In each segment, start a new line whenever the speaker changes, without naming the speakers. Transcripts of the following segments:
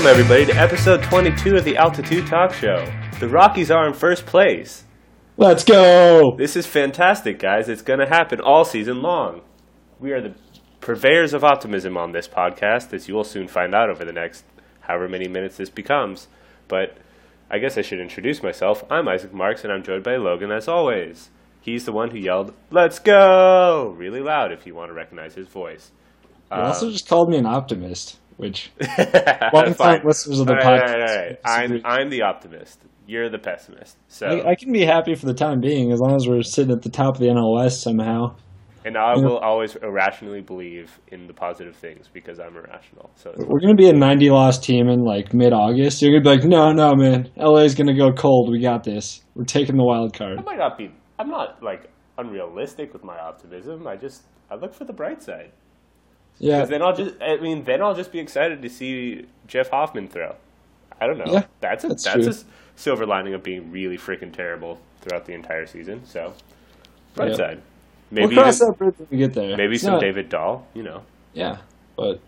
Welcome, everybody, to episode 22 of the Altitude Talk Show. The Rockies are in first place.
Let's go.
This is fantastic, guys. It's going to happen all season long. We are the purveyors of optimism on this podcast, as you will soon find out over the next however many minutes this becomes. But I guess I should introduce myself. I'm Isaac Marks, and I'm joined by Logan, as always. He's the one who yelled, Let's go! really loud if you want to recognize his voice.
You uh, also just called me an optimist, which
Fine.
long-time listeners of the
All right,
podcast.
all right, all right. I'm, I'm the optimist. You're the pessimist. So,
I, I can be happy for the time being as long as we're sitting at the top of the NLS somehow.
and I
you know-
will always irrationally believe in the positive things because I'm irrational. So
We're gonna be a 90 loss team in like mid-August. You're gonna be like, no, no, man, LA's gonna go cold. We got this. We're taking the wild card.
I might not be. I'm not like unrealistic with my optimism. I just I look for the bright side.
Yeah,
Because then I'll just. I mean, then I'll just be excited to see Jeff Hoffman throw. I don't know.
Yeah,
that's a
that's
that's, a silver lining of being really freaking terrible throughout the entire season. So bright
Yeah.
side.
we'll
Maybe
cross
even-
that bridge when we get there.
maybe
It's
some
not-
David Dahl. You know.
Yeah, but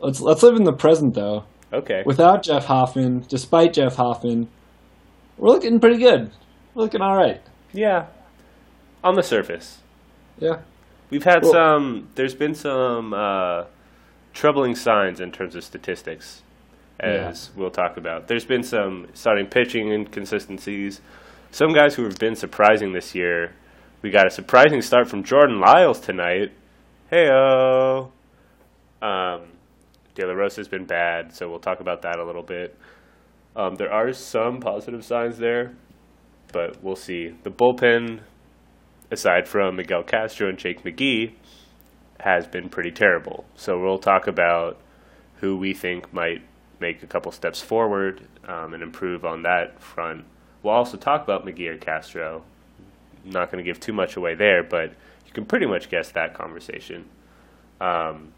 let's let's live in the present though.
Okay.
Without Jeff Hoffman, despite Jeff Hoffman, we're looking pretty good. We're looking all right.
yeah. On the surface.
Yeah.
We've had
Well-
some. There's been some uh, troubling signs in terms of statistics, as we'll talk about. There's been some starting pitching inconsistencies. Some guys who have been surprising this year. We got a surprising start from Jordan Lyles tonight. Heyo. Um, De La Rosa's been bad, so we'll talk about that a little bit. Um, there are some positive signs there, but we'll see. The bullpen aside from Miguel Castro and Jake McGee, has been pretty terrible. So we'll talk about who we think might make a couple steps forward um, and improve on that front. We'll also talk about McGee or Castro. I'm not going to give too much away there, but you can pretty much guess that conversation. Um,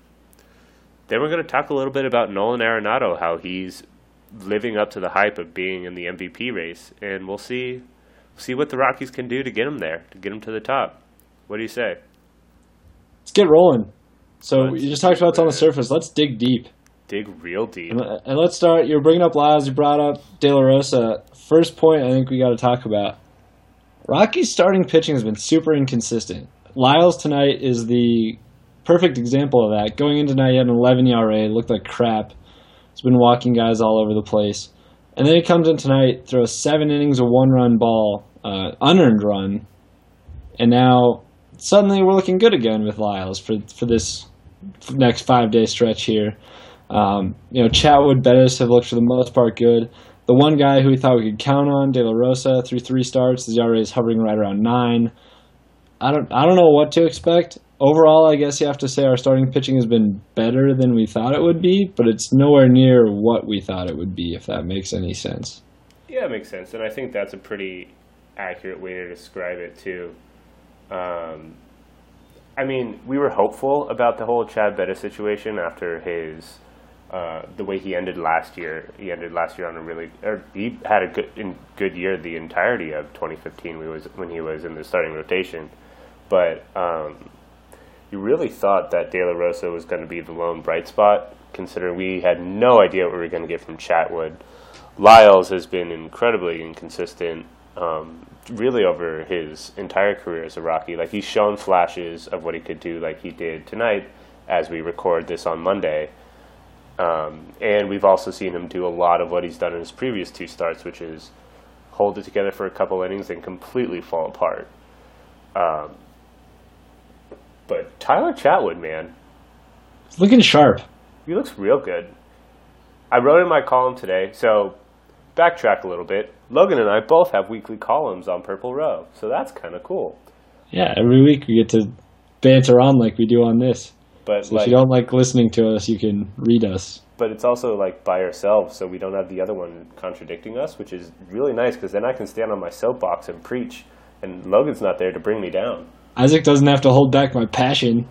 then we're going to talk a little bit about Nolan Arenado, how he's living up to the hype of being in the MVP race, and we'll see see what the Rockies can do to get him there, to get him to the top. What do you say?
Let's get rolling. So
Let's
you just talked about it's on the surface. Let's dig deep.
Dig real deep.
And, and let's start. You're bringing up Lyles. You brought up De La Rosa. First point I think we got to talk about. Rockies starting pitching has been super inconsistent. Lyles tonight is the perfect example of that. Going into tonight, he had an 11 ERA, looked like crap. He's been walking guys all over the place. And then he comes in tonight, throws seven innings, of one run ball, uh, unearned run. And now suddenly we're looking good again with Lyles for, for this next five day stretch here. Um, you know, Chatwood, Bettis have looked for the most part good. The one guy who we thought we could count on, De La Rosa, through three starts, the ERA is hovering right around nine. I don't, I don't know what to expect. Overall, I guess you have to say our starting pitching has been better than we thought it would be, but it's nowhere near what we thought it would be, if that makes any sense.
Yeah, it makes sense, and I think that's a pretty accurate way to describe it too. Um, I mean, we were hopeful about the whole Chad Bettis situation after his uh, the way he ended last year. He ended last year on a really, or he had a good in, good year the entirety of 2015. We was when he was in the starting rotation, but um, you really thought that De La Rosa was going to be the lone bright spot, considering we had no idea what we were going to get from Chatwood. Lyles has been incredibly inconsistent, um, really over his entire career as a Rocky. Like he's shown flashes of what he could do, like he did tonight, as we record this on Monday. Um, and we've also seen him do a lot of what he's done in his previous two starts, which is hold it together for a couple innings and completely fall apart. Um, but Tyler Chatwood, man,
It's looking sharp.
he looks real good. I wrote in my column today, so backtrack a little bit. Logan and I both have weekly columns on Purple Row, so that's kind of cool.
Yeah, every week we get to banter on like we do on this.
But
So
like,
if you don't like listening to us, you can read us.
but it's also like by ourselves, so we don't have the other one contradicting us, which is really nice because then I can stand on my soapbox and preach, and Logan's not there to bring me down.
Isaac doesn't have to hold back my passion.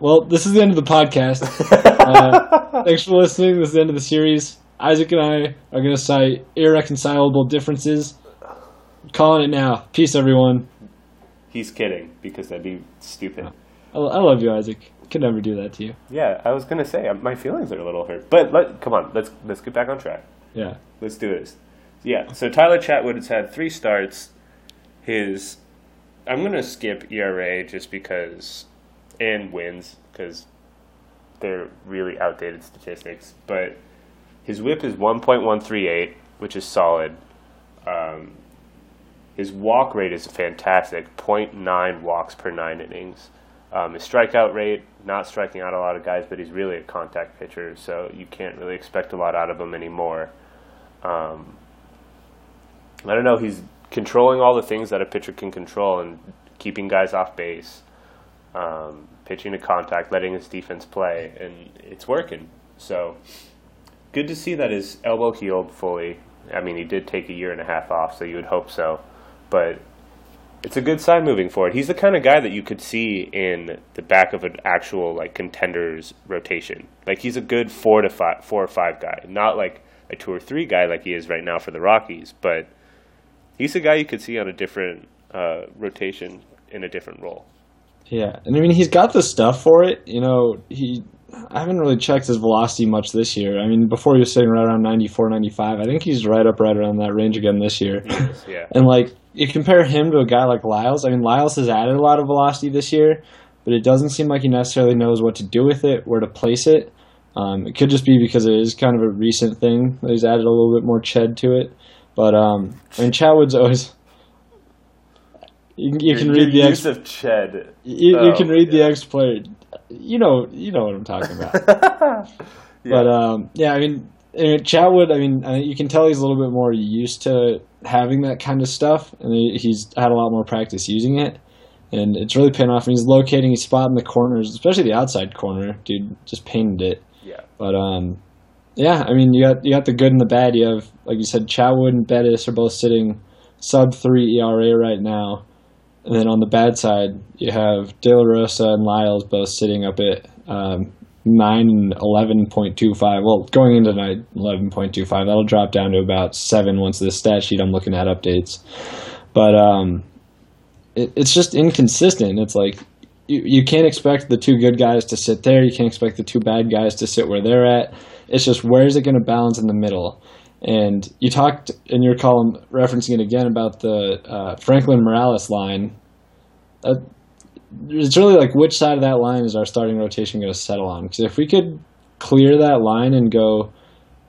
Well, this is the end of the podcast. uh, thanks for listening. This is the end of the series. Isaac and I are going to cite irreconcilable differences. calling it now. Peace, everyone.
He's kidding because that'd be stupid.
I, I love you, Isaac. Could never do that to you.
Yeah, I was gonna say uh, my feelings are a little hurt, but let come on, let's let's get back on track.
Yeah.
Let's do this. Yeah. So Tyler Chatwood has had three starts. His, I'm gonna skip ERA just because, and wins because they're really outdated statistics. But his WHIP is 1.138, which is solid. Um, his walk rate is fantastic, 0.9 walks per nine innings. Um, his strikeout rate, not striking out a lot of guys, but he's really a contact pitcher, so you can't really expect a lot out of him anymore. Um, I don't know. He's controlling all the things that a pitcher can control and keeping guys off base, um, pitching to contact, letting his defense play, and it's working. So good to see that his elbow healed fully. I mean, he did take a year and a half off, so you would hope so. But it's a good sign moving forward. He's the kind of guy that you could see in the back of an actual like contenders rotation. Like he's a good four to five, four or five guy, not like a two or three guy like he is right now for the Rockies. But he's a guy you could see on a different uh, rotation in a different role.
Yeah, and I mean he's got the stuff for it. You know, he I haven't really checked his velocity much this year. I mean, before he was sitting right around 94, 95. I think he's right up right around that range again this year.
Is, yeah.
And like you compare him to a guy like Lyles. I mean, Lyles has added a lot of velocity this year, but it doesn't seem like he necessarily knows what to do with it, where to place it. Um, it could just be because it is kind of a recent thing that he's added a little bit more ched to it. But um, I mean, Chatwood's always. You, can- you can read the
use
ex.
of Ched.
You, you
Oh,
can read the
yeah.
ex player. You know, you know what I'm talking about. But um, yeah, I mean, Chatwood. I mean, you can tell he's a little bit more used to having that kind of stuff, and he's had a lot more practice using it, and it's really paying off. And he's locating, his spot in the corners, especially the outside corner. Dude, just painted it.
yeah.
But um, yeah, I mean, you got you got the good and the bad. You have, like you said, Chatwood and Bettis are both sitting sub three ERA right now, and then on the bad side, you have De La Rosa and Lyles both sitting up at um, nine and eleven point two five. Well, going into night eleven point two five. That'll drop down to about seven once the stat sheet I'm looking at updates. But um, it, it's just inconsistent. It's like you, you can't expect the two good guys to sit there. You can't expect the two bad guys to sit where they're at. It's just where's it going to balance in the middle? And you talked in your column, referencing it again, about the uh, Franklin Morales line. Uh, it's really like which side of that line is our starting rotation going to settle on? Because if we could clear that line and go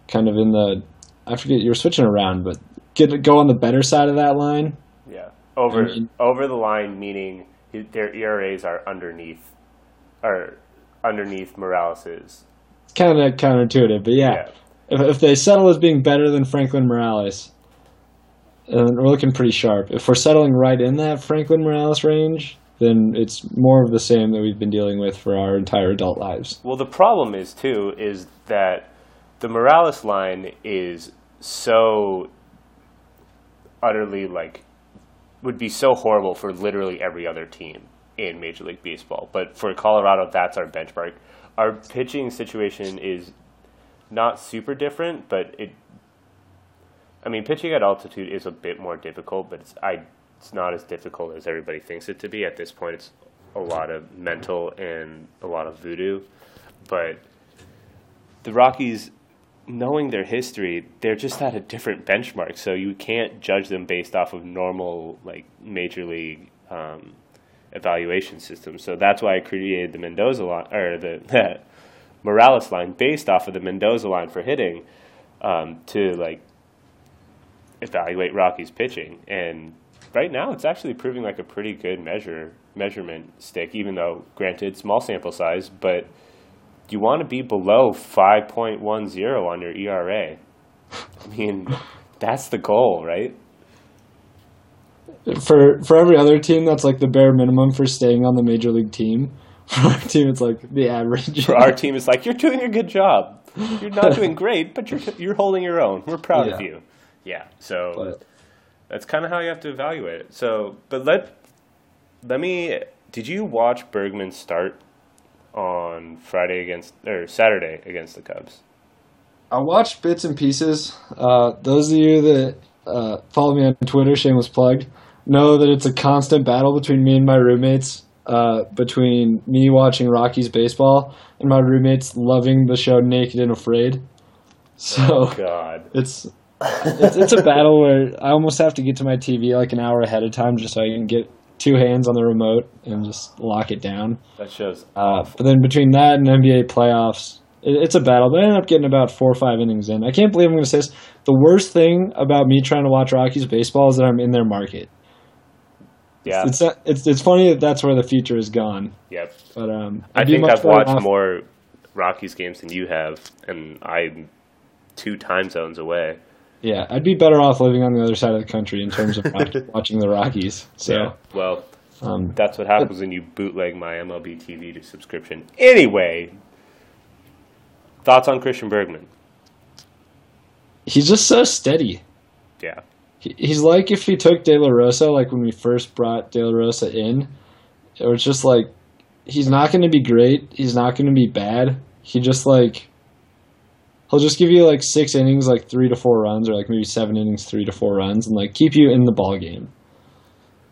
kind of in the, I forget you're switching around, but get go on the better side of that line.
Yeah, over
I mean-
over the line, meaning their ERAs are underneath, or underneath Morales's.
It's kind of counterintuitive, but yeah,
Yeah.
If, if they settle as being better than Franklin Morales, and we're looking pretty sharp. If we're settling right in that Franklin Morales range, then it's more of the same that we've been dealing with for our entire adult lives.
Well, the problem is too is that the Morales line is so utterly like would be so horrible for literally every other team in Major League Baseball. But for Colorado, that's our benchmark. Our pitching situation is not super different, but it. I mean, pitching at altitude is a bit more difficult, but it's I. It's not as difficult as everybody thinks it to be. At this point, it's a lot of mental and a lot of voodoo, but the Rockies, knowing their history, they're just at a different benchmark. So you can't judge them based off of normal like major league um, evaluation systems. So that's why I created the Mendoza line or the Morales line based off of the Mendoza line for hitting um, to like evaluate Rockies pitching. And right now, it's actually proving like a pretty good measure measurement stick. Even though, granted, small sample size, but you want to be below 5.10 on your ERA. I mean, that's the goal, right?
For for every other team, that's like the bare minimum for staying on the major league team. For our team, it's like the average.
For our team, it's like you're doing a good job. You're not doing great, but you're you're holding your own. We're proud of you. Yeah. So
But-
that's kind of how you have to evaluate it. So, but let let me. Did you watch Bergman start on Friday against or Saturday against the Cubs?
I watched bits and pieces. Uh, those of you that uh, follow me on Twitter, shameless plug, know that it's a constant battle between me and my roommates uh, between me watching Rockies baseball and my roommates loving the show Naked and Afraid. So
Oh, God.
it's, it's it's a battle where I almost have to get to my TV like an hour ahead of time just so I can get two hands on the remote and just lock it down.
That shows.
Uh, but then between that and NBA playoffs, it, it's a battle. But I ended up getting about four or five innings in. I can't believe I'm going to say this. The worst thing about me trying to watch Rockies baseball is that I'm in their market.
Yeah.
It's it's it's funny that that's where the future is gone.
Yep.
But um,
I think I've watched
off-
more Rockies games than you have, and I'm two time zones away.
Yeah, I'd be better off living on the other side of the country in terms of watching the Rockies. So
Yeah. Well,
um,
that's what happens when you bootleg my MLB TV to subscription. Anyway, thoughts on Christian Bergman?
he's just so steady.
Yeah.
He- He's like if he took De La Rosa, like when we first brought De La Rosa in, it was just like he's not going to be great. He's not going to be bad. He just like he'll just give you like six innings, like three to four runs, or like maybe seven innings, three to four runs, and like keep you in the ball game.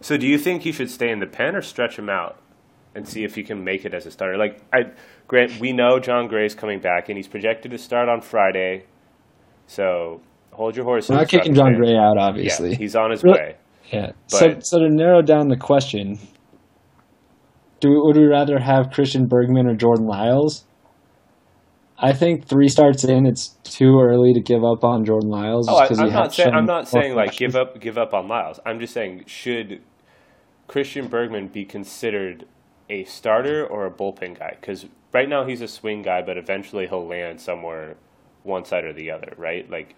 So, do you think he should stay in the pen or stretch him out and see if he can make it as a starter? Like, I Grant, we know Jon Gray's coming back, and he's projected to start on Friday. So, hold your horses.
We're not kicking
Jon.
Gray out,
Yeah,
obviously.
he's on his
Really-
way.
Yeah. So,
But-
so to narrow down the question, do we, would we rather have Christian Bergman or Jordan Lyles? I think three starts in, it's too early to give up on Jordan Lyles.
Oh, I, I'm, not saying I'm not saying like give up give up on Lyles. I'm just saying should Christian Bergman be considered a starter or a bullpen guy? Because right now he's a swing guy, but eventually he'll land somewhere one side or the other, right? Like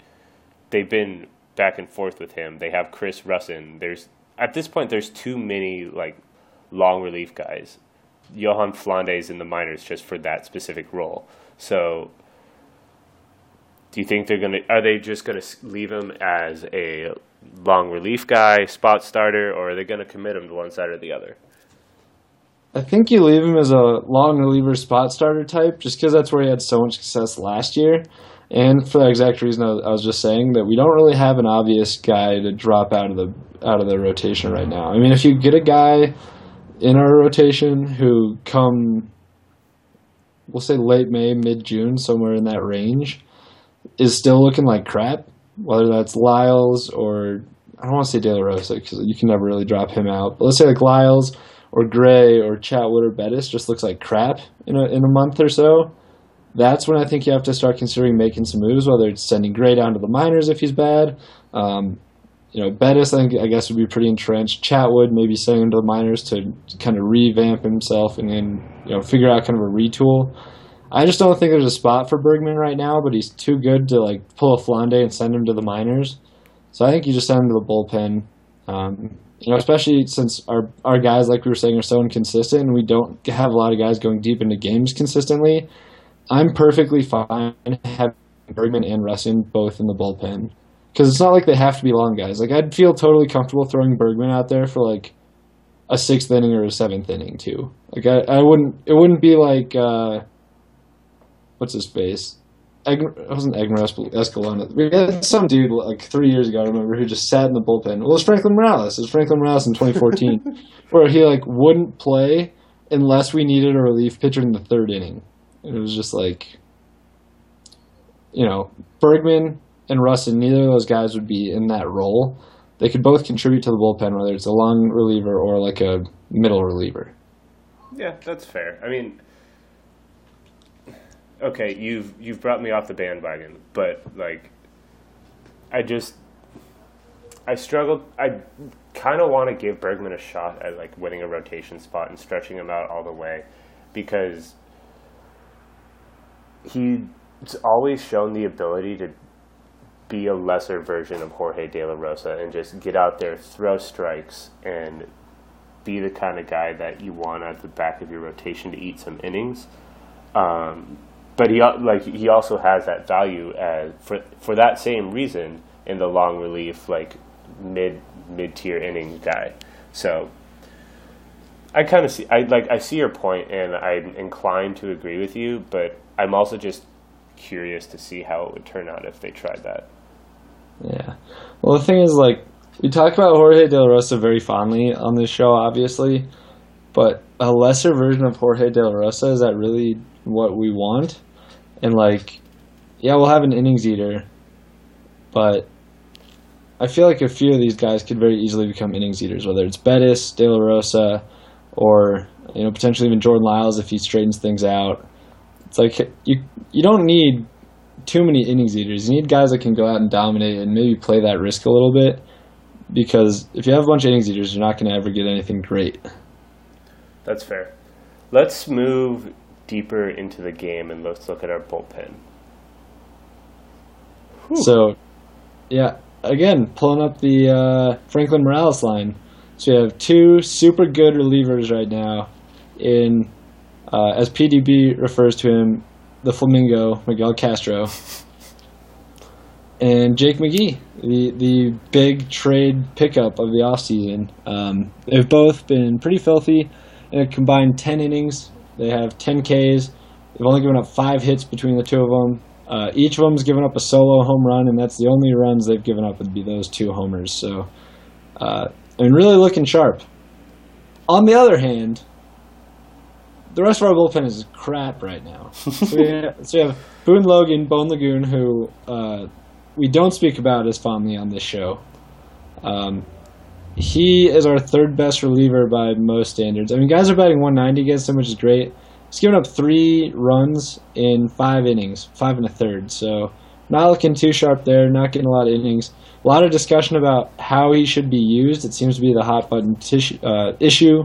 they've been back and forth with him. They have Chris Rusin. There's at this point there's too many like long relief guys. Yohan Flande in the minors just for that specific role. So do you think they're gonna? Are they just gonna leave him as a long relief guy, spot starter, or are they gonna commit him to one side or the other?
I think you leave him as a long reliever spot starter type just because that's where he had so much success last year. And for the exact reason I was just saying that we don't really have an obvious guy to drop out of the out of the rotation right now. I mean, if you get a guy in our rotation who come, we'll say late May, mid June, somewhere in that range, is still looking like crap. Whether that's Lyles or I don't want to say De La Rosa because you can never really drop him out. But let's say like Lyles or Gray or Chatwood or Bettis just looks like crap in a in a month or so. That's when I think you have to start considering making some moves, whether it's sending Gray down to the minors if he's bad. Um, you know, Bettis, I think I guess would be pretty entrenched. Chatwood, maybe sending him to the minors to kind of revamp himself and then you know figure out kind of a retool. I just don't think there's a spot for Bergman right now, but he's too good to like pull a Flande and send him to the minors. So I think you just send him to the bullpen. Um, you know, especially since our our guys, like we were saying, are so inconsistent, and we don't have a lot of guys going deep into games consistently. I'm perfectly fine having Bergman and Rusin both in the bullpen because it's not like they have to be long guys. Like I'd feel totally comfortable throwing Bergman out there for like a sixth inning or a seventh inning too. Like I, I wouldn't. It wouldn't be like uh, what's his face. Egg, it wasn't Edgmer Escalona. We had some dude like three years ago. I remember who just sat in the bullpen. Well, it was Franklin Morales. It was Franklin Morales in 2014, where he like wouldn't play unless we needed a relief pitcher in the third inning. It was just like, you know, Bergman and Rusin. Neither of those guys would be in that role. They could both contribute to the bullpen, whether it's a long reliever or like a middle reliever.
Yeah, that's fair. I mean, okay, you've you've brought me off the bandwagon, but like, I just I struggled. I kind of want to give Bergman a shot at like winning a rotation spot and stretching him out all the way, because he's always shown the ability to be a lesser version of Jorge De La Rosa and just get out there, throw strikes, and be the kind of guy that you want at the back of your rotation to eat some innings. Um, but he like he also has that value as for for that same reason in the long relief like mid mid tier inning guy. So I kind of see I like I see your point and I'm inclined to agree with you, but I'm also just curious to see how it would turn out if they tried that.
Yeah. Well, the thing is, like, we talk about Jorge De La Rosa very fondly on this show, obviously, but a lesser version of Jorge De La Rosa is that really what we want? And like, yeah, we'll have an innings eater, but I feel like a few of these guys could very easily become innings eaters, whether it's Bettis, De La Rosa, or you know potentially even Jordan Lyles if he straightens things out. It's like you you don't need too many innings eaters. You need guys that can go out and dominate and maybe play that risk a little bit. Because if you have a bunch of innings eaters, you're not going to ever get anything great.
That's fair. Let's move deeper into the game and let's look at our bullpen.
Whew. So, yeah, again, pulling up the uh, Franklin Morales line. So you have two super good relievers right now in, uh, as PDB refers to him, the Flamingo, Miguel Castro, and Jake McGee, the the big trade pickup of the offseason. Um, they've both been pretty filthy in a combined 10 innings. They have 10 Ks. They've only given up five hits between the two of them. Uh, each of them's given up a solo home run, and that's the only runs they've given up would be those two homers. So, uh, I mean, really looking sharp. On the other hand, the rest of our bullpen is crap right now. so, we have, so we have Boone Logan, Bone Lagoon, who uh, we don't speak about as fondly on this show. Um, he is our third best reliever by most standards. I mean, guys are batting 190 against him, which is great. He's given up three runs in five innings, five and a third. So not looking too sharp there. Not getting a lot of innings. A lot of discussion about how he should be used. It seems to be the hot button tissue, uh, issue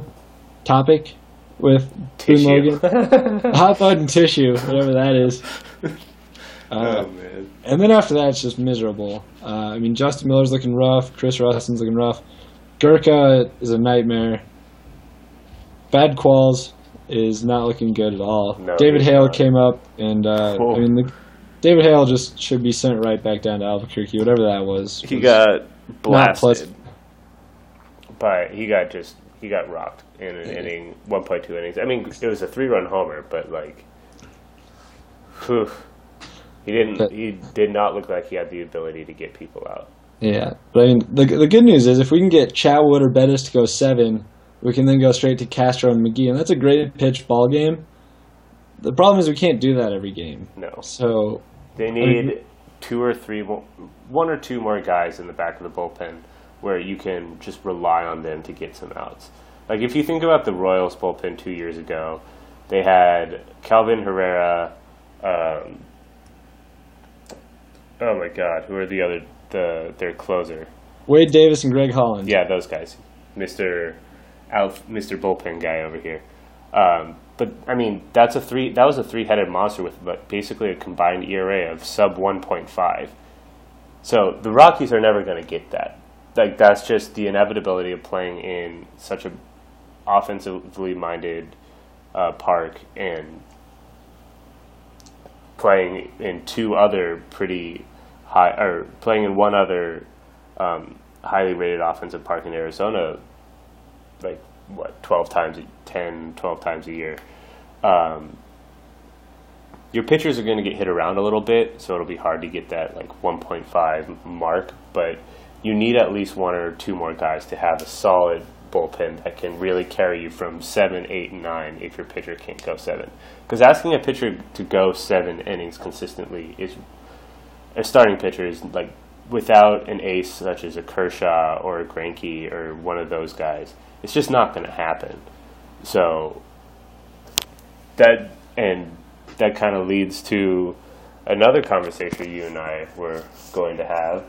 topic with tissue. Logan. hot button tissue, whatever that is. Uh, oh man! And then after that, it's just miserable. Uh, I mean, Justin Miller's looking rough. Chris Russell's looking rough. Gurka is a nightmare. Bad Qualls is not looking good at all. No, David Hale not. came up, and uh, I mean, the, David Hale just should be sent right back down to Albuquerque, whatever that was.
He was got blasted. But he got just he got rocked in an inning, 1.2 innings. I mean, it was a three-run homer, but like, whew, he didn't. But, he did not look like he had the ability to get people out.
Yeah, but I mean, the the good news is if we can get Chatwood or Bettis to go seven, we can then go straight to Castro and McGee, and that's a great pitch ball game. The problem is we can't do that every game.
No.
So
they need I mean, two or three, one or two more guys in the back of the bullpen where you can just rely on them to get some outs. Like if you think about the Royals bullpen two years ago, they had Kelvin Herrera. Um, oh my God, who are the other the their closer?
Wade Davis and Greg Holland.
Yeah, those guys. Mister Alf, Mister Bullpen guy over here. Um, but I mean, that's a three. That was a three-headed monster with basically a combined ERA of sub 1.5. So the Rockies are never going to get that. Like that's just the inevitability of playing in such a offensively minded uh, park and playing in two other pretty high, or playing in one other um, highly rated offensive park in Arizona, like what, 12 times, 10, 12 times a year. Um, your pitchers are going to get hit around a little bit, so it'll be hard to get that like 1.5 mark, but you need at least one or two more guys to have a solid bullpen that can really carry you from seven, eight, and nine if your pitcher can't go seven. Because asking a pitcher to go seven innings consistently is a starting pitcher is like without an ace such as a Kershaw or a Greinke or one of those guys, it's just not going to happen. So that and that kind of leads to another conversation you and I were going to have.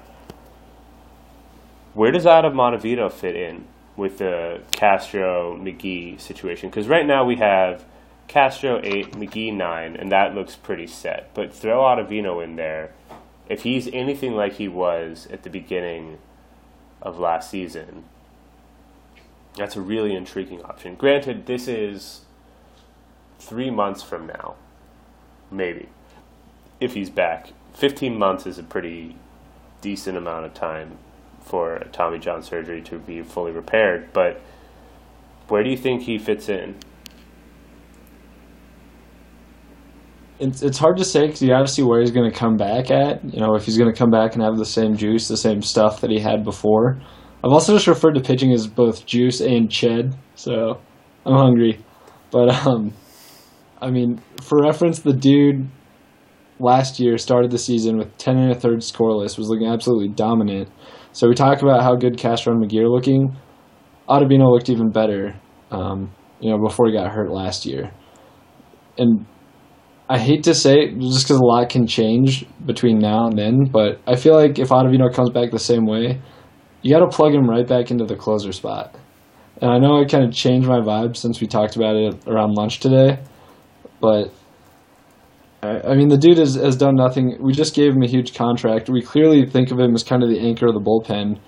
Where does Adam Ottavino fit in with the Castro McGee situation? Because right now we have Castro eight, McGee nine, and that looks pretty set. But throw Ottavino in there if he's anything like he was at the beginning of last season, that's a really intriguing option. Granted, this is three months from now, maybe, if he's back. 15 months is a pretty decent amount of time for Tommy John surgery to be fully repaired, but where do you think he fits in?
it's it's hard to say because you got to see where he's going to come back at. You know, if he's going to come back and have the same juice, the same stuff that he had before. I've also just referred to pitching as both juice and ched. So I'm hungry. But um, I mean, for reference, the dude last year started the season with ten and a third scoreless, was looking absolutely dominant. So we talk about how good Castro and McGee are looking. Ottavino looked even better, um, you know, before he got hurt last year. And I hate to say it just because a lot can change between now and then, but I feel like if Ottavino comes back the same way, you got to plug him right back into the closer spot. And I know it kind of changed my vibe since we talked about it around lunch today, but I, mean, the dude has, has done nothing. We just gave him a huge contract. We clearly think of him as kind of the anchor of the bullpen.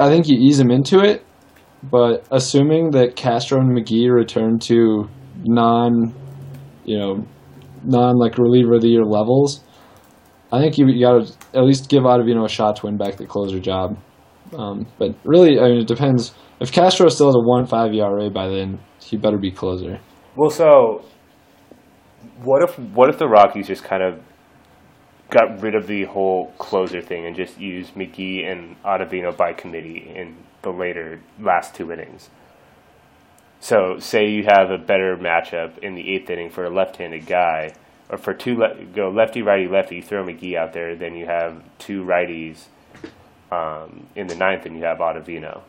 I think you ease him into it, but assuming that Castro and McGee return to non, you know, non like reliever of the year levels, I think you, you got to at least give Ottavino a shot to win back the closer job. Um, but really, I mean, it depends. If Castro still has a one five ERA by then, he better be closer.
Well, so what if what if the Rockies just kind of got rid of the whole closer thing and just used McGee and Ottavino by committee in the later last two innings? So, say you have a better matchup in the eighth inning for a left-handed guy, or for two le- go lefty, righty, lefty. Throw McGee out there, then you have two righties um, in the ninth, and you have Ottavino.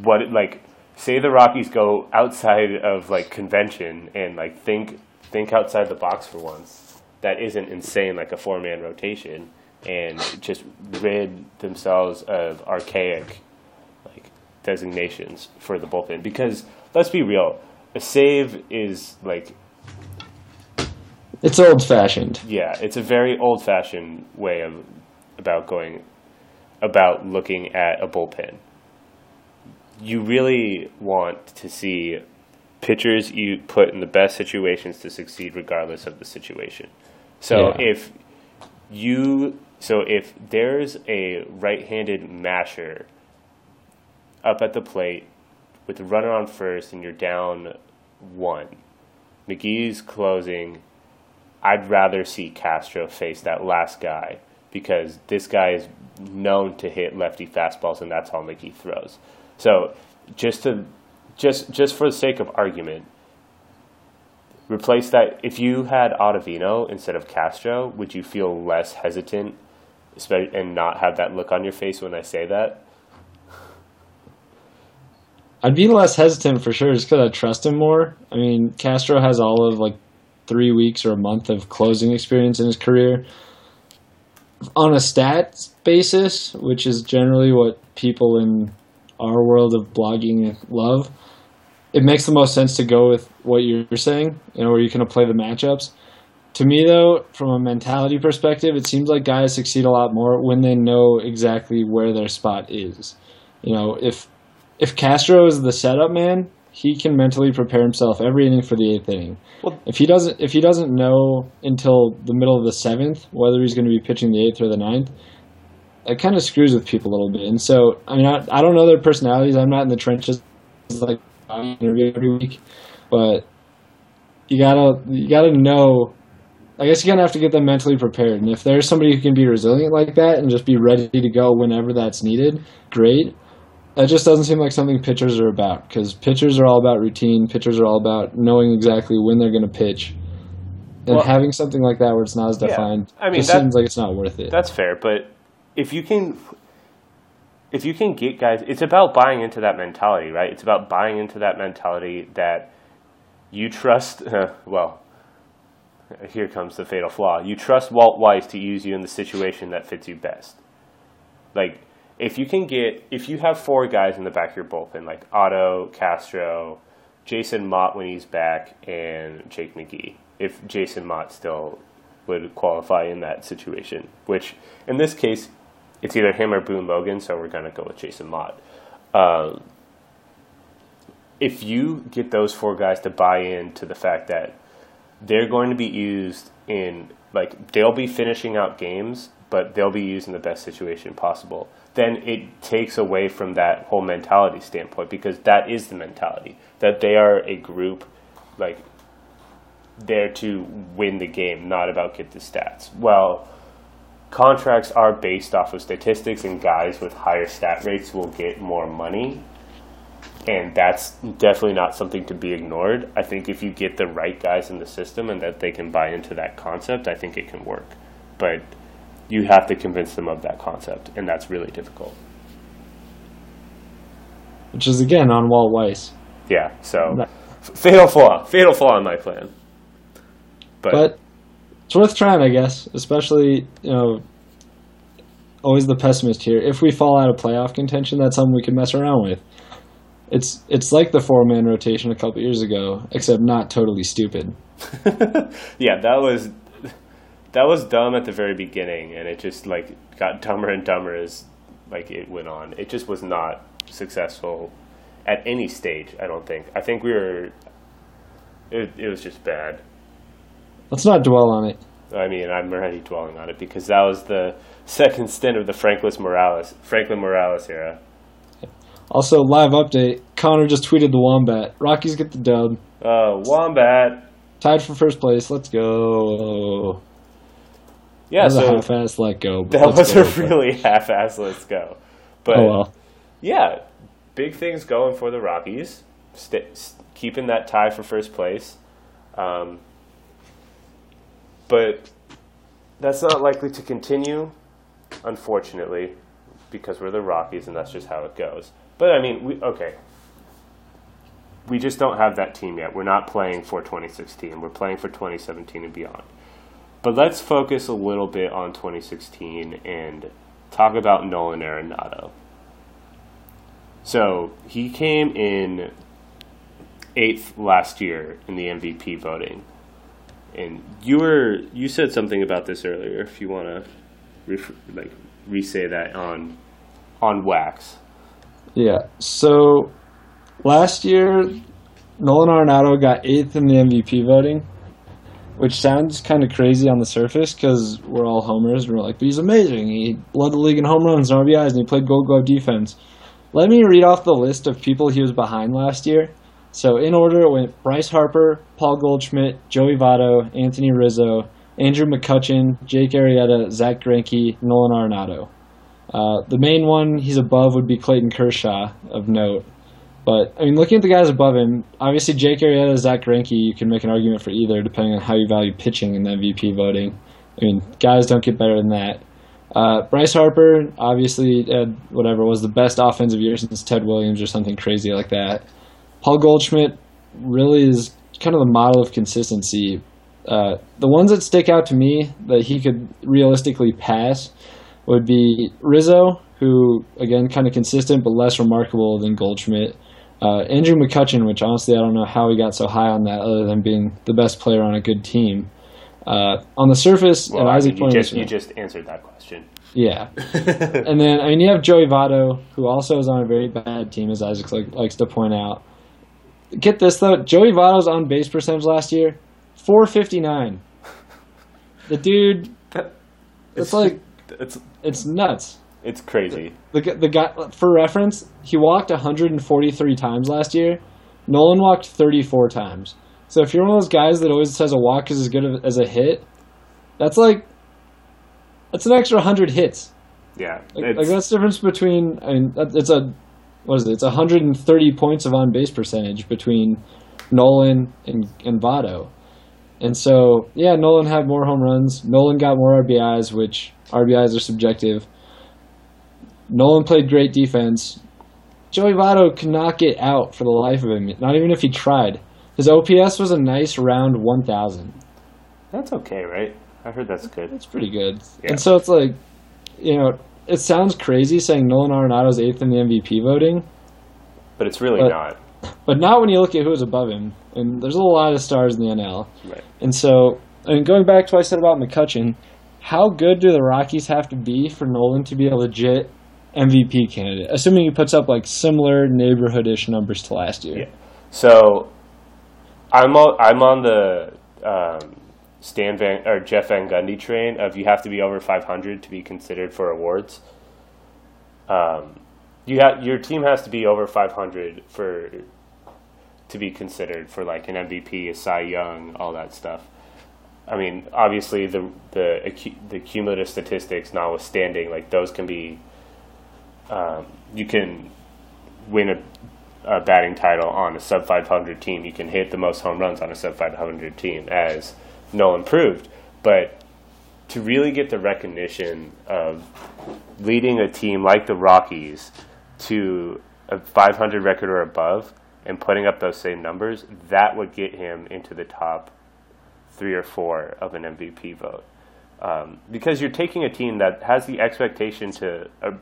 What like say the Rockies go outside of like convention and like think think outside the box for once. That isn't insane like a four man rotation and just rid themselves of archaic like designations for the bullpen because let's be real, a save is like
It's old fashioned.
yeah, it's a very old fashioned way of about going about looking at a bullpen. You really want to see pitchers you put in the best situations to succeed regardless of the situation. So
Yeah.
if you so if there's a right-handed masher up at the plate with the runner on first and you're down one, McGee's closing I'd rather see Castro face that last guy because this guy is known to hit lefty fastballs and that's all McGee throws. So just to just just for the sake of argument, replace that if you had Ottavino instead of Castro, would you feel less hesitant and not have that look on your face when I say that?
I'd be less hesitant for sure just because I trust him more. I mean, Castro has all of like three weeks or a month of closing experience in his career. On a stats basis, which is generally what people in our world of blogging love, it makes the most sense to go with what you're saying, you know, where you can play the matchups. To me, though, from a mentality perspective, it seems like guys succeed a lot more when they know exactly where their spot is. You know, if if Castro is the setup man, he can mentally prepare himself every inning for the eighth inning.
Well-
if he doesn't, if he doesn't know until the middle of the seventh whether he's going to be pitching the eighth or the ninth, it kind of screws with people a little bit. And so, I mean, I, I don't know their personalities. I'm not in the trenches like I interview every week, but you gotta you gotta know. I guess you're gonna have to get them mentally prepared. And if there's somebody who can be resilient like that and just be ready to go whenever that's needed, great. That just doesn't seem like something pitchers are about because pitchers are all about routine. Pitchers are all about knowing exactly when they're going to pitch, and
Well-
having something like that where it's not as
Yeah.
defined
I mean, that-
seems like it's not worth it.
That's fair, but if you can if you can get guys it's about buying into that mentality, right? It's about buying into that mentality that you trust well, here comes the fatal flaw. You trust Walt Weiss to use you in the situation that fits you best. Like if you can get if you have four guys in the back of your bullpen, like Otto, Castro, Jason Motte when he's back, and Jake McGee. If Jason Motte still would qualify in that situation, which in this case, it's either him or Boone Logan, so we're going to go with Jason Motte. Um, if you get those four guys to buy into the fact that they're going to be used in, like, they'll be finishing out games, but they'll be used in the best situation possible, then it takes away from that whole mentality standpoint because that is the mentality that they are a group, like, there to win the game, not about get the stats. Well, contracts are based off of statistics, and guys with higher stat rates will get more money. And that's definitely not something to be ignored. I think if you get the right guys in the system and that they can buy into that concept, I think it can work. But you have to convince them of that concept, and that's really difficult.
Which is again on Walt Weiss.
Yeah, so f- fatal flaw, fatal flaw in my plan. But,
But it's worth trying, I guess. Especially, you know, always the pessimist here. If we fall out of playoff contention, that's something we can mess around with. It's it's like the four man rotation a couple years ago, except not totally stupid.
yeah, that was that was dumb at the very beginning, and it just like got dumber and dumber as like it went on. It just was not successful at any stage. I don't think. I think we were. It, it was just bad.
Let's not dwell on it.
I mean, I'm already dwelling on it because that was the second stint of the Franklin Morales Franklin Morales era.
Also, live update. Connor just tweeted the Wombat. Rockies get the dub.
Uh, Wombat.
Tied for first place. Let's go.
Yeah,
that was
so
a half-ass let go. but
that was
go,
a
but-
really half-ass let's go. But
Oh well.
yeah, big things going for the Rockies. St- keeping that tie for first place. Um, but that's not likely to continue, unfortunately, because we're the Rockies and that's just how it goes. But I mean, we okay. We just don't have that team yet. We're not playing for 2016. We're playing for 2017 and beyond. But let's focus a little bit on 2016 and talk about Nolan Arenado. So he came in eighth last year in the MVP voting, and you were you said something about this earlier. If you want to like re-say that on on wax.
Yeah. So last year, Nolan Arenado got eighth in the MVP voting, which sounds kind of crazy on the surface because we're all homers. and We're like, but he's amazing. He led the league in home runs and RBIs, and he played Gold Glove defense. Let me read off the list of people he was behind last year. So in order, it went Bryce Harper, Paul Goldschmidt, Joey Votto, Anthony Rizzo, Andrew McCutchen, Jake Arrieta, Zack Greinke, Nolan Arenado. Uh, the main one he's above would be Clayton Kershaw of note. But I mean, looking at the guys above him, obviously Jake Arrieta, Zack Greinke, you can make an argument for either depending on how you value pitching in the MVP voting. I mean, guys don't get better than that. Uh, Bryce Harper, obviously, had whatever was the best offensive year since Ted Williams or something crazy like that. Paul Goldschmidt really is kind of the model of consistency. Uh, the ones that stick out to me that he could realistically pass would be Rizzo, who again kind of consistent but less remarkable than Goldschmidt. Uh, Andrew McCutchen, which honestly I don't know how he got so high on that, other than being the best player on a good team. Uh, on the surface,
Well,
and
I
Isaac
mean, you just you just answered that question.
Yeah. and then, I mean, you have Joey Votto, who also is on a very bad team, as Isaac like, likes to point out. Get this, though. Joey Votto's on base percentage last year, 459. The dude, it's like,
It's
it's nuts.
it's crazy.
The, gu- the guy, for reference, he walked 143 times last year. Nolan walked 34 times. So if you're one of those guys that always says a walk is as good as a hit, that's like, that's an extra 100 hits.
Yeah,
Like,
it's,
like that's the difference between. I mean, it's a what is it? It's 130 points of on base percentage between Nolan and and Votto, and so yeah, Nolan had more home runs. Nolan got more RBIs, which RBIs are subjective. Nolan played great defense. Joey Votto could not get out for the life of him. Not even if he tried. His OPS was a nice round 1,000.
that's okay, right? I heard that's good.
That's pretty good.
Yeah.
And so it's like, you know, it sounds crazy saying Nolan Arenado's eighth in the MVP voting,
But it's really
But-
not.
but not when you look at who's above him. And there's a lot of stars in the NL.
Right.
And so, and going back to what I said about McCutchen, how good do the Rockies have to be for Nolan to be a legit MVP candidate? Assuming he puts up like similar neighborhood-ish numbers to last year.
Yeah. So I'm on, I'm on the um, Stan Van or Jeff Van Gundy train of you have to be over 500 to be considered for awards. Um, you ha- your team has to be over 500 for to be considered for like an MVP, a Cy Young, all that stuff. I mean, obviously the the the cumulative statistics notwithstanding, like those can be, um, you can win a, a, batting title on a sub 500 team. You can hit the most home runs on a sub 500 team, as Nolan proved. But to really get the recognition of leading a team like the Rockies to a 500 record or above and putting up those same numbers, that would get him into the top three or four of an MVP vote. Um, because you're taking a team that has the expectation to uh,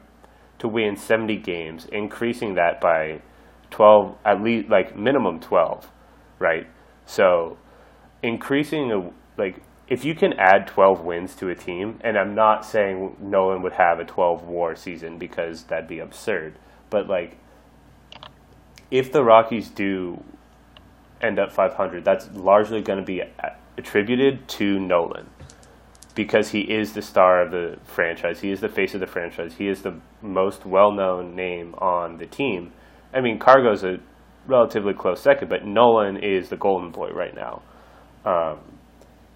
to win 70 games, increasing that by 12, at least like minimum 12, right? So increasing a like if you can add 12 wins to a team, and I'm not saying Nolan would have a 12 WAR season because that'd be absurd, but like if the Rockies do end up 500, that's largely going to be attributed to Nolan because he is the star of the franchise. He is the face of the franchise. He is the most well-known name on the team. I mean, Cargo's a relatively close second, but Nolan is the golden boy right now. Um,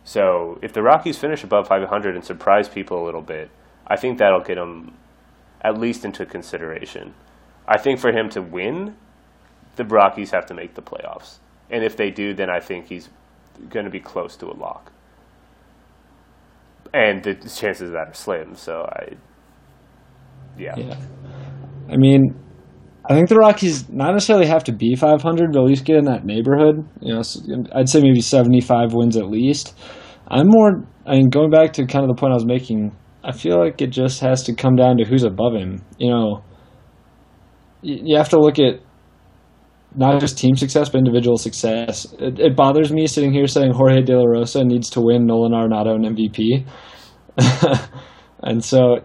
so if the Rockies finish above 500 and surprise people a little bit, I think that'll get him at least into consideration. I think for him to win, the Rockies have to make the playoffs. And if they do, then I think he's going to be close to a lock. And the chances of that are slim. So I, yeah.
Yeah. I mean, I think the Rockies not necessarily have to be 500, but at least get in that neighborhood. You know, I'd say maybe 75 wins at least. I'm more. I mean, going back to kind of the point I was making, I feel like it just has to come down to who's above him. You know, you have to look at not just team success, but individual success. It, it, bothers me sitting here saying Jorge De La Rosa needs to win Nolan Arenado an MVP. and so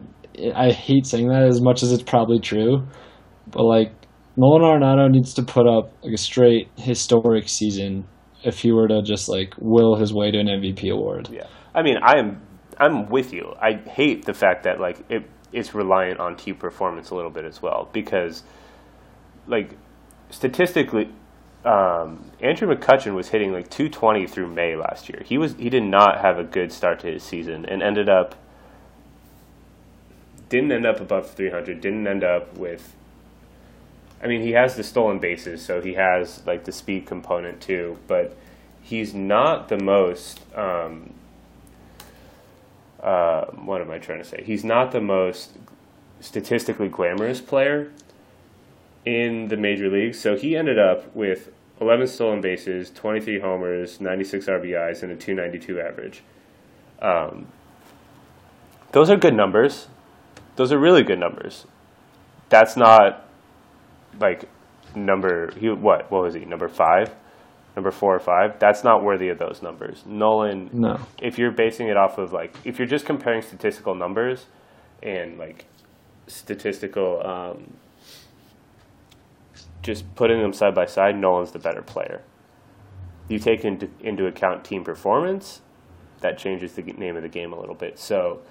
I hate saying that as much as it's probably true. But like Nolan needs to put up like a straight historic season if he were to just like will his way to an MVP award.
Yeah. I mean, I am I'm with you. I hate the fact that like it it's reliant on team performance a little bit as well because like statistically, um, Andrew McCutchen was hitting like 220 through May last year. He was he did not have a good start to his season and ended up didn't end up above 300. Didn't end up with. I mean, he has the stolen bases, so he has like the speed component too, but he's not the most. Um, uh, what am I trying to say? He's not the most statistically glamorous player, in the major leagues. So he ended up with 11 stolen bases, 23 homers, 96 RBIs, and a 292 average. Um, those are good numbers. Those are really good numbers. That's not like number he what what was he number five, number four or five. That's not worthy of those numbers. Nolan.
No.
If you're basing it off of like if you're just comparing statistical numbers and like statistical um, just putting them side by side, Nolan's the better player. You take into, into account team performance, that changes the name of the game a little bit. So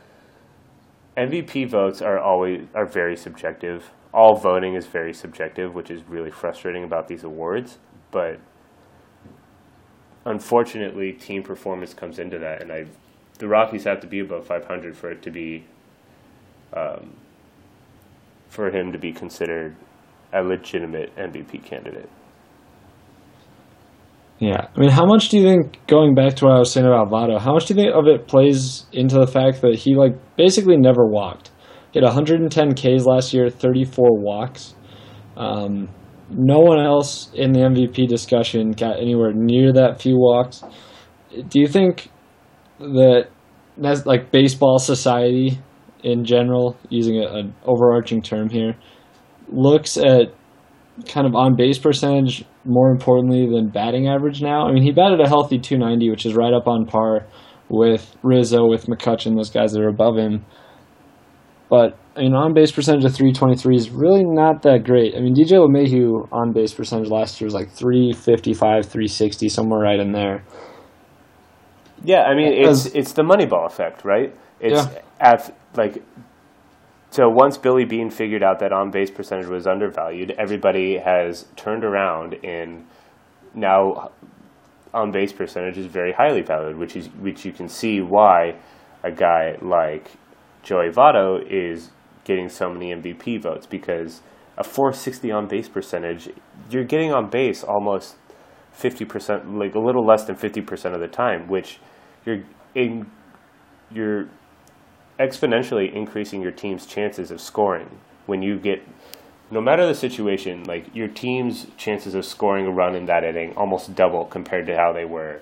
MVP votes are always are very subjective. All voting is very subjective, which is really frustrating about these awards. But unfortunately, team performance comes into that, and I, the Rockies have to be above 500 for it to be, um, for him to be considered a legitimate MVP candidate.
Yeah, I mean, how much do you think going back to what I was saying about Votto? How much do you think of it plays into the fact that he like basically never walked? Had 110 Ks last year, 34 walks. Um, no one else in the MVP discussion got anywhere near that few walks. Do you think that that's like baseball society in general, using a, an overarching term here, looks at kind of on base percentage more importantly than batting average now. I mean, he batted a healthy 290, which is right up on par with Rizzo, with McCutchen, those guys that are above him. But I mean, on base percentage of 323 is really not that great. I mean, DJ LeMahieu on base percentage last year was like 355, 360, somewhere right in there.
Yeah, I mean, it's it's the Moneyball effect, right? It's yeah. at like so once Billy Beane figured out that on base percentage was undervalued, everybody has turned around and now on base percentage is very highly valued, which is which you can see why a guy like Joey Votto is getting so many MVP votes because a 460 on base percentage, you're getting on base almost 50%, like a little less than 50% of the time, which you're in, you're exponentially increasing your team's chances of scoring. When you get no matter the situation, like your team's chances of scoring a run in that inning almost double compared to how they were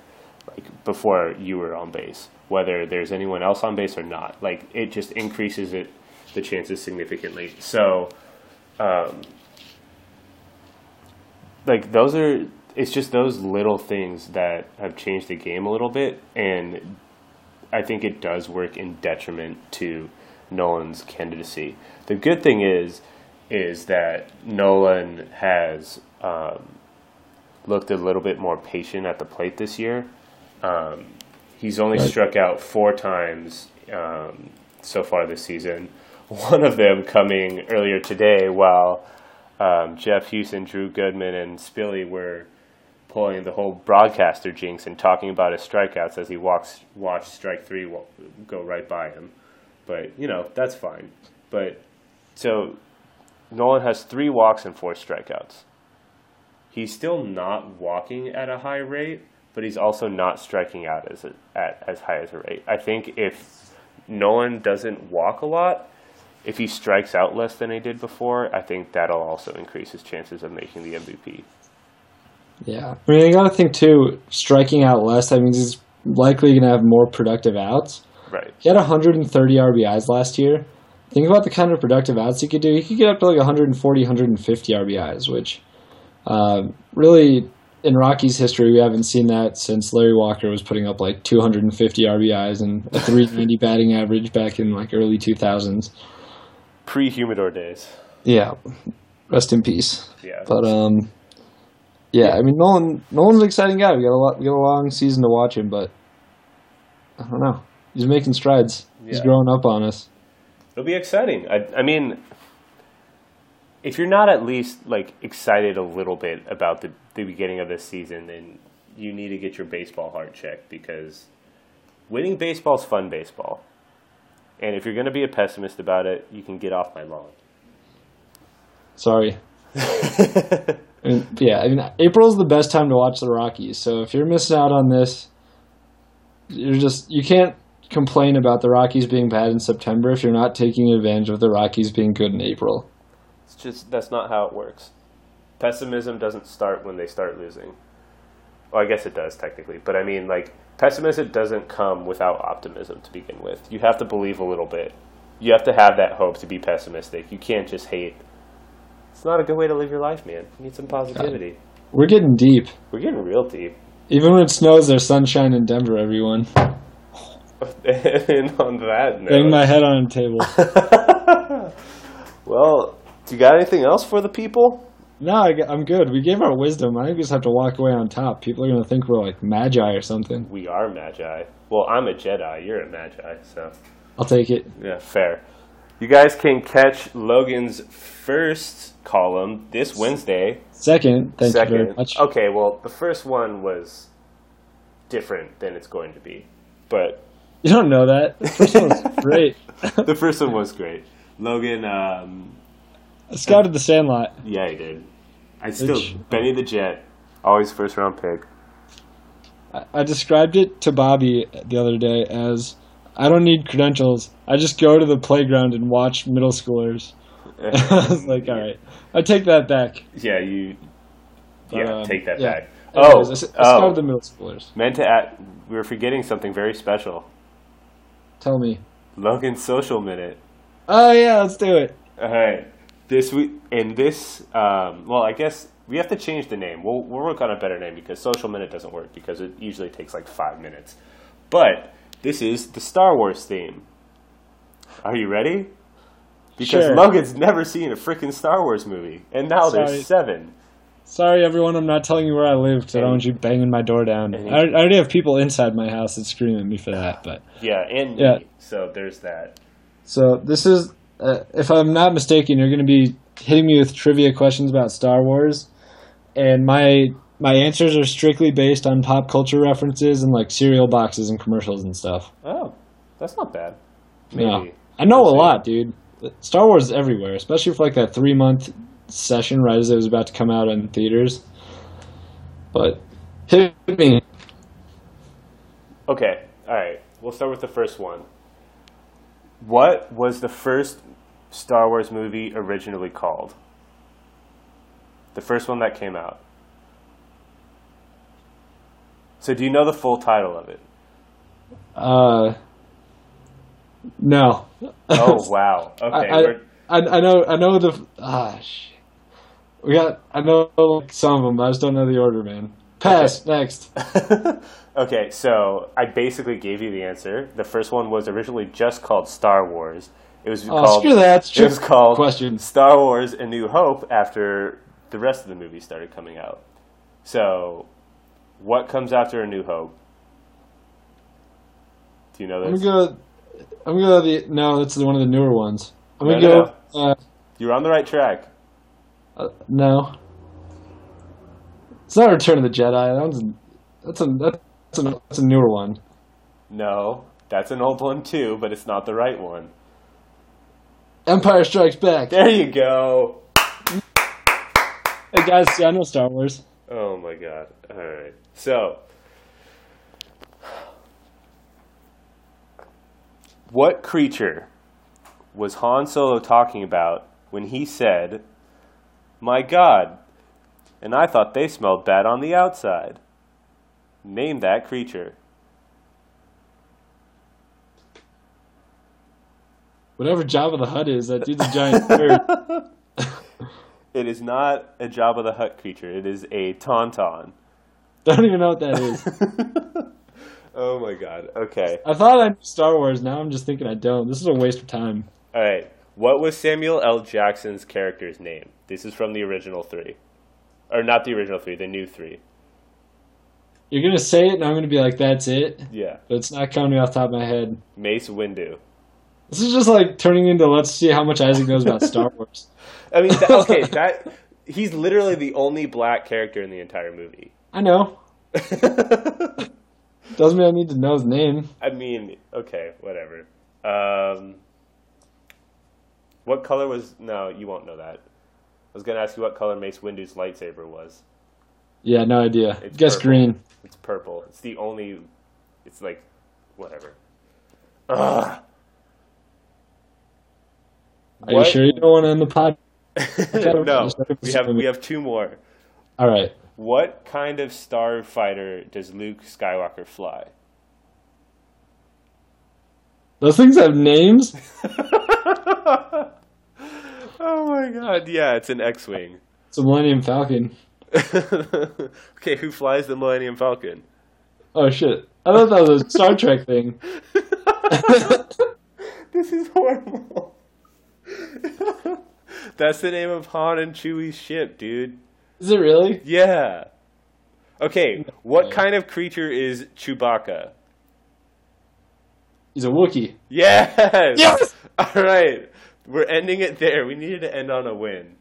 like before you were on base, whether there's anyone else on base or not. Like it just increases it the chances significantly. So um, like those are it's just those little things that have changed the game a little bit and I think it does work in detriment to Nolan's candidacy. The good thing is is that Nolan has um, looked a little bit more patient at the plate this year. Um, he's only right. struck out four times um, so far this season. One of them coming earlier today while um, Jeff Huson, Drew Goodman, and Spilly were pulling the whole broadcaster jinx and talking about his strikeouts as he walks watched strike three go right by him. But you know that's fine. But so Nolan has three walks and four strikeouts. He's still not walking at a high rate, but he's also not striking out as a, at as high as a rate. I think if Nolan doesn't walk a lot, if he strikes out less than he did before, I think that'll also increase his chances of making the MVP.
Yeah, I mean, you got to think too. Striking out less, that means he's likely going to have more productive outs.
Right.
He had 130 RBIs last year. Think about the kind of productive outs he could do. He could get up to like 140, 150 RBIs, which uh, really in Rockies history we haven't seen that since Larry Walker was putting up like 250 RBIs and a 390 batting average back in like early 2000s.
Pre Humidor days.
Yeah, rest in peace.
Yeah,
but um, yeah, I mean Nolan. Nolan's an exciting guy. We got a lot. We got a long season to watch him, but I don't know. He's making strides. Yeah. He's growing up on us
it'll be exciting. I, I mean, if you're not at least like excited a little bit about the, the beginning of this season, then you need to get your baseball heart checked because winning baseball is fun baseball. And if you're going to be a pessimist about it, you can get off my lawn.
Sorry. I mean, yeah, I mean, April's the best time to watch the Rockies. So if you're missing out on this, you're just you can't complain about the Rockies being bad in September if you're not taking advantage of the Rockies being good in April.
It's just that's not how it works. Pessimism doesn't start when they start losing. Well, I guess it does technically, but I mean like pessimism doesn't come without optimism to begin with. You have to believe a little bit. You have to have that hope to be pessimistic. You can't just hate. It's not a good way to live your life, man. You need some positivity. God.
We're getting deep.
We're getting real deep.
Even when it snows, there's sunshine in Denver, everyone.
and on that note,
bang my head on a table.
well, you got anything else for the people?
No, I, am good. We gave our wisdom. I think we just have to walk away on top. People are going to think we're like magi or something.
We are magi. Well, I'm a Jedi. You're a magi, so
I'll take it.
Yeah, fair. You guys can catch Logan's first column this Wednesday.
Second, thank Second. you very much.
Okay, well, the first one was different than it's going to be, but
you don't know that. The first one was great.
the first one was great. Logan. Um,
I scouted the Sandlot.
Yeah, he did. I still Which, Benny the Jet, always first round pick.
I, I described it to Bobby the other day as I don't need credentials. I just go to the playground and watch middle schoolers. I was like, all right, I take that back.
Yeah, you. Yeah, um, take that yeah. back. Anyways, oh, I, I oh.
the middle schoolers.
Meant to add, we were forgetting something very special.
Tell me.
Logan's social minute.
Oh yeah, let's do it.
All right. This week in this, um, well, I guess we have to change the name. We'll we'll work on a better name because social minute doesn't work because it usually takes like five minutes. But this is the Star Wars theme. Are you ready? Because sure. Logan's never seen a freaking Star Wars movie, and now Sorry. there's seven.
Sorry, everyone. I'm not telling you where I live because I don't want you banging my door down. I, I, already have people inside my house that scream at me for that. But
yeah, and yeah. Me, so there's that.
So this is, uh, if I'm not mistaken, you're going to be hitting me with trivia questions about Star Wars, and my my answers are strictly based on pop culture references and like cereal boxes and commercials and stuff.
Oh, that's not bad.
Maybe. No. I know a
see.
lot, dude. Star Wars is everywhere, especially for like that three month session right as it was about to come out in theaters. But hit me.
Okay, all right. We'll start with the first one. What was the first Star Wars movie originally called? The first one that came out. So, do you know the full title of it?
Uh, no.
Oh, wow. Okay.
I, I, I know I know the ah shit. We got I know like, some of them, but I just don't know the order, man. Pass next.
okay, so I basically gave you the answer. The first one was originally just called Star Wars. It was
Oh,
called
screw that. It's
It was called
question.
Star Wars: A New Hope after the rest of the movie started coming out. So, what comes after A New Hope? Do you know this?
I'm gonna go. I'm gonna go the no. That's one of the newer ones. I'm
No,
gonna
no,
go. Uh,
You're on the right track.
uh, no. It's not Return of the Jedi. That one's that's a that's a that's a newer one.
No, that's an old one too, but it's not the right one.
Empire Strikes Back.
There you go.
Hey guys, see, I know Star Wars.
Oh my god. All right. So, what creature was Han Solo talking about when he said, "My god, and I thought they smelled bad on the outside." Name that creature.
Whatever Jabba the Hutt is, that dude's a giant nerd.
It is not a Jabba the Hutt creature. It is a tauntaun.
Don't even know what that is.
Oh my god. Okay.
I thought I knew Star Wars. Now I'm just thinking I don't. This is a waste of time.
All right. What was Samuel L. Jackson's character's name? This is from the original three, or not the original three, the new three.
You're gonna say it, and I'm gonna be like, "That's it,"
Yeah,
but it's not coming off the top of my head.
Mace Windu.
This is just like turning into let's see how much Isaac knows about Star Wars.
I mean, th- okay, that he's literally the only black character in the entire movie.
I know. Doesn't mean I need to know his name.
I mean, okay, whatever. Um, what color was? No, you won't know that. I was gonna ask you what color Mace Windu's lightsaber was.
Yeah, no idea.
It's
Guess
purple.
green.
It's purple. It's the only. It's like, whatever. Ugh.
Are you sure you don't want to end the pod?
no, we have we have two more.
All right.
What kind of starfighter does Luke Skywalker fly?
Those things have names.
oh my god! Yeah, it's an X-wing.
It's a Millennium Falcon.
okay, who flies the Millennium Falcon?
Oh shit! I thought that was a Star Trek thing.
This is horrible. That's the name of Han and Chewie's ship, dude.
Is it really?
Yeah. Okay, what kind of creature is Chewbacca?
He's a Wookiee.
Yes.
Yes!
All right, we're ending it there. We needed to end on a win.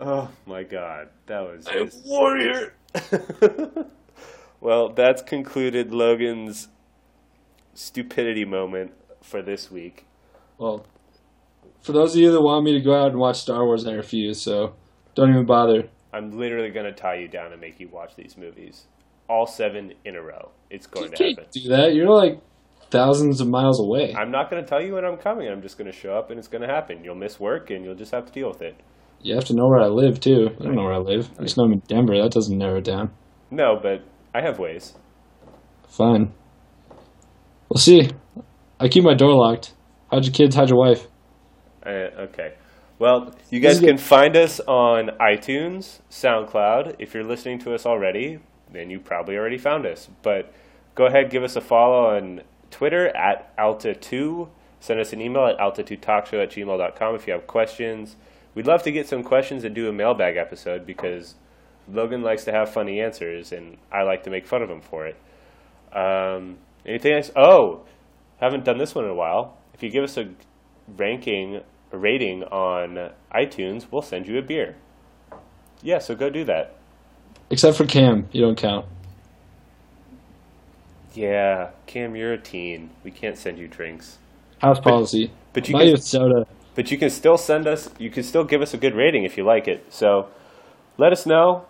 Oh my god, that was just...
Warrior.
well, that's concluded Logan's stupidity moment for this week.
Well, for those of you that want me to go out and watch Star Wars, I refuse. So don't even bother.
I'm literally going to tie you down and make you watch these movies. All seven in a row. It's going
You
to
can't
happen.
do that. You're like thousands of miles away.
I'm not going to tell you when I'm coming. I'm just going to show up and it's going to happen. You'll miss work and you'll just have to deal with it.
You have to know where I live too. I don't know where I live. I just know I'm in Denver. That doesn't narrow it down.
No, but I have ways.
Fine. We'll see. I keep my door locked. How'd your kids? How'd your wife?
Uh, okay. Well, you guys can find us on iTunes, SoundCloud. If you're listening to us already, then you probably already found us. But go ahead, give us a follow on Twitter at Alta2. Send us an email at alta2talkshow at gmail.com if you have questions. We'd love to get some questions and do a mailbag episode because Logan likes to have funny answers and I like to make fun of him for it. Um, anything else? Oh, haven't done this one in a while. If you give us a ranking, a rating on iTunes, we'll send you a beer. Yeah, so go do that.
Except for Cam, you don't count.
Yeah, Cam, you're a teen. We can't send you drinks.
House policy.
But you
Buy
can,
soda.
but you can still send us. You can still give us a good rating if you like it. So, let us know.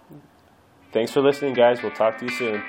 Thanks for listening, guys. We'll talk to you soon.